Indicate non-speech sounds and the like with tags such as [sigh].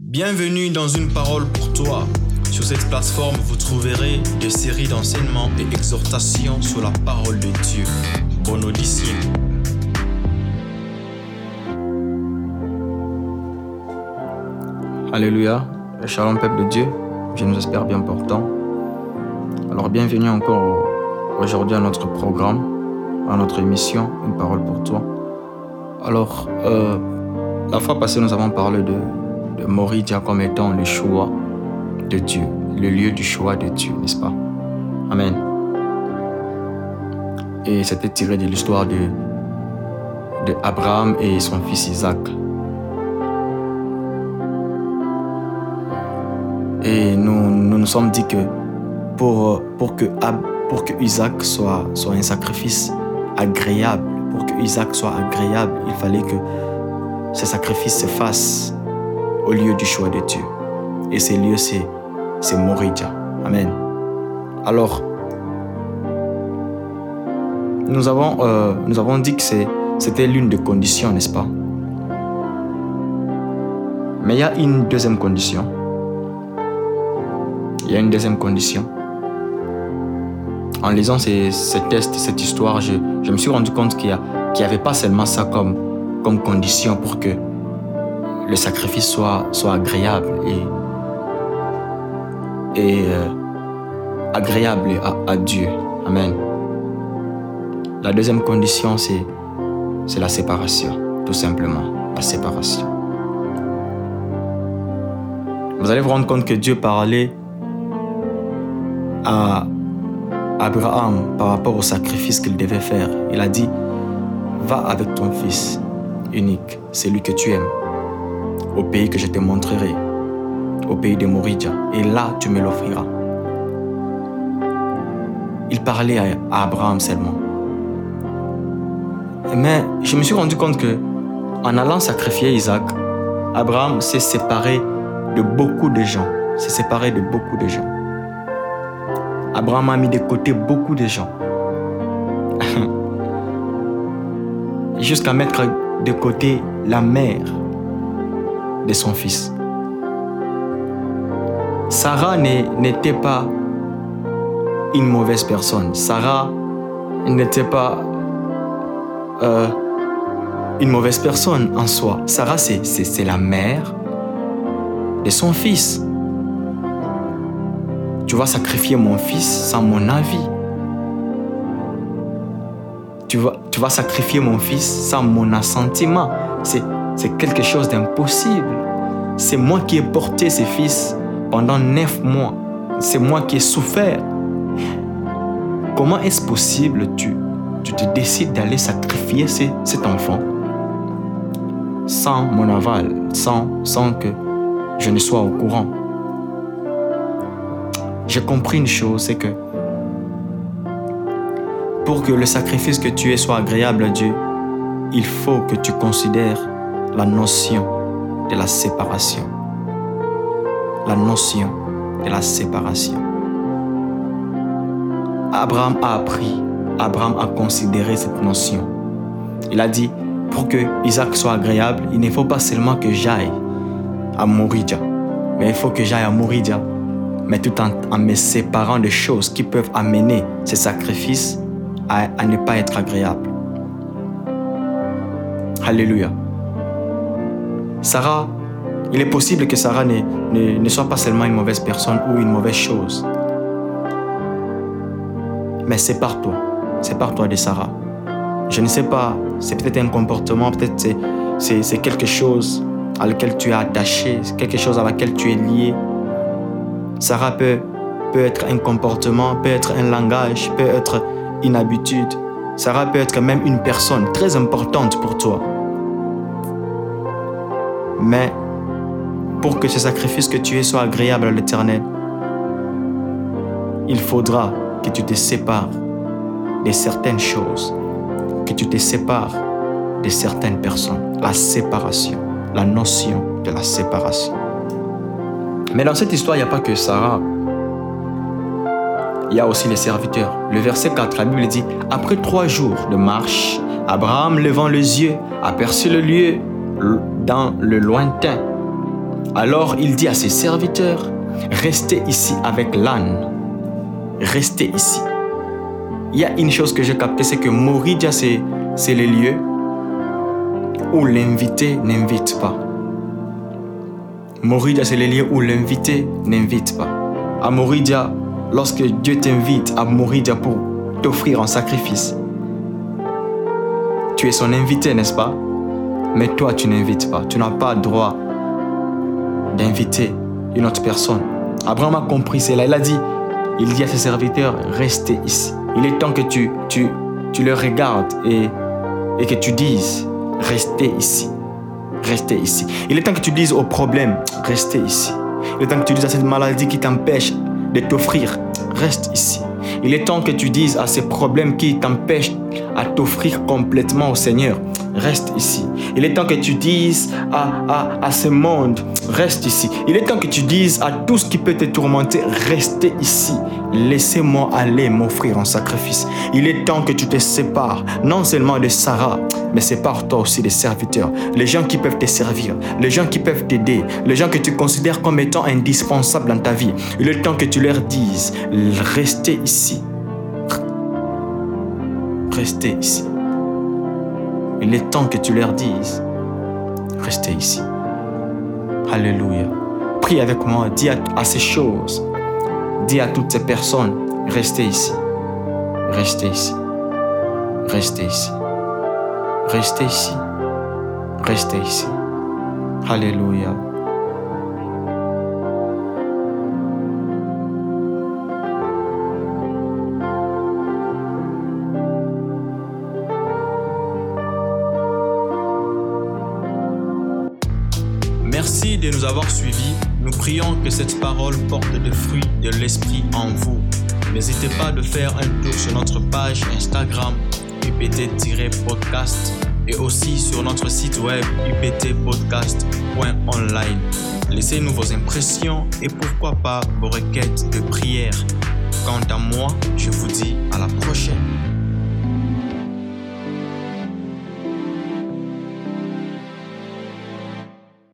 Bienvenue dans une parole pour toi. Sur cette plateforme, vous trouverez des séries d'enseignements et exhortations sur la parole de Dieu. Bonne audition. Alléluia. Shalom peuple de Dieu. Je nous espère bien portant. Alors bienvenue encore aujourd'hui à notre programme, à notre émission, une parole pour toi. Alors, euh, la fois passée, nous avons parlé de, de Moridia comme étant le choix de Dieu, le lieu du choix de Dieu, n'est-ce pas? Amen. Et c'était tiré de l'histoire de, de et son fils Isaac. Et nous nous, sommes dit que pour, pour, que, pour que Isaac soit, soit un sacrifice agréable, pour que Isaac soit agréable, il fallait que ce sacrifice se fasse au lieu du choix de Dieu. Et ce lieu, c'est, c'est. Amen. Alors, nous avons, euh, nous avons dit que c'était l'une des conditions, n'est-ce pas? Mais il y a une deuxième condition. Il y a une deuxième condition. En lisant ces, ces tests, cette histoire, je, je, me suis rendu compte qu'il n'y avait pas seulement ça comme, comme condition pour que le sacrifice soit, agréable et, euh, agréable à, Dieu. Amen. La deuxième condition, c'est, c'est la séparation, tout simplement, la séparation. Vous allez vous rendre compte que Dieu parlait à Abraham par rapport au sacrifice qu'il devait faire. Il a dit, va avec ton fils unique, celui que tu aimes au pays que je te montrerai, au pays de Moridja, et là tu me l'offriras. Il parlait à Abraham seulement. Mais je me suis rendu compte que, en allant sacrifier Isaac, Abraham s'est séparé de beaucoup de gens. S'est séparé de beaucoup de gens. Abraham a mis de côté beaucoup de gens. [laughs] Jusqu'à mettre de côté la mère son fils. Sarah n'était pas une mauvaise personne. Sarah n'était pas euh, une mauvaise personne en soi. Sarah, c'est la mère de son fils. Tu vas sacrifier mon fils sans mon avis. Tu vas, tu vas sacrifier mon fils sans mon assentiment. C'est quelque chose d'impossible. C'est moi qui ai porté ce fils pendant neuf mois. C'est moi qui ai souffert. Comment est-ce possible tu, tu te décides d'aller sacrifier cet enfant sans mon aval, sans, sans que je ne sois au courant? J'ai compris une chose, c'est que pour que le sacrifice que tu es soit agréable à Dieu, il faut que tu considères la notion de la séparation. La notion de la séparation. Abraham a appris, Abraham a considéré cette notion. Il a dit, pour que Isaac soit agréable, il ne faut pas seulement que j'aille à Moridia, mais il faut que j'aille à Moridia, mais tout en, en, me séparant des choses qui peuvent amener ces sacrifices à, à ne pas être agréables. Alléluia. Sarah, il est possible que Sarah ne, ne, ne, soit pas seulement une mauvaise personne ou une mauvaise chose. Mais sépare-toi. Sépare-toi de Sarah. Je ne sais pas, c'est peut-être un comportement, peut-être c'est, c'est quelque chose à laquelle tu es attaché, quelque chose à laquelle tu es lié. Sarah peut, peut être un comportement, peut être un langage, peut être une habitude. Sarah peut être même une personne très importante pour toi. Mais pour que ce sacrifice que tu es soit agréable à l'Éternel, il faudra que tu te sépares de certaines choses, que tu te sépares de certaines personnes. La séparation, la notion de la séparation. Mais dans cette histoire, il n'y a pas que Sarah. Il y a aussi les serviteurs. Le verset 4, la Bible dit, Après trois jours de marche, Abraham, levant les yeux, aperçut le lieu dans le lointain. Alors il dit à ses serviteurs, restez ici avec l'âne. Restez ici. Il y a une chose que j'ai captée, c'est que Moridia, c'est, c'est les lieux où l'invité n'invite pas. Moridia, c'est les lieux où l'invité n'invite pas. À Moridia, lorsque Dieu t'invite à Moridia pour t'offrir un sacrifice, tu es son invité, n'est-ce pas? Mais toi, tu n'invites pas. Tu n'as pas droit d'inviter une autre personne. Abraham a compris cela. Il a dit, il dit à ses serviteurs, restez ici. Il est temps que tu, tu, tu le regardes et, et que tu dises, restez ici. Restez ici. Il est temps que tu dises au problème, restez ici. Il est temps que tu dises à cette maladie qui t'empêche de t'offrir, reste ici. Il est temps que tu dises à ces problèmes qui t'empêchent à t'offrir complètement au Seigneur, reste ici. Il est temps que tu dises à, à, ce monde, reste ici. Il est temps que tu dises à tout ce qui peut te tourmenter, restez ici. Laissez-moi aller m'offrir un sacrifice. Il est temps que tu te sépares, non seulement de Sarah, mais sépare-toi aussi des serviteurs, les gens qui peuvent te servir, les gens qui peuvent t'aider, les gens que tu considères comme étant indispensables dans ta vie. Il est temps que tu leur dises, restez ici. Restez ici. Il est temps que tu leur dises, restez ici. Alléluia. Prie avec moi, dis à, ces choses, dis à toutes ces personnes, restez ici. Restez ici. Restez ici. Restez ici. Restez ici. Alléluia. De nous avoir suivis. Nous prions que cette parole porte des fruits de l'Esprit en vous. N'hésitez pas de faire un tour sur notre page Instagram upt-podcast et aussi sur notre site web uptpodcast.online. Laissez-nous vos impressions et pourquoi pas vos requêtes de prière. Quant à moi, je vous dis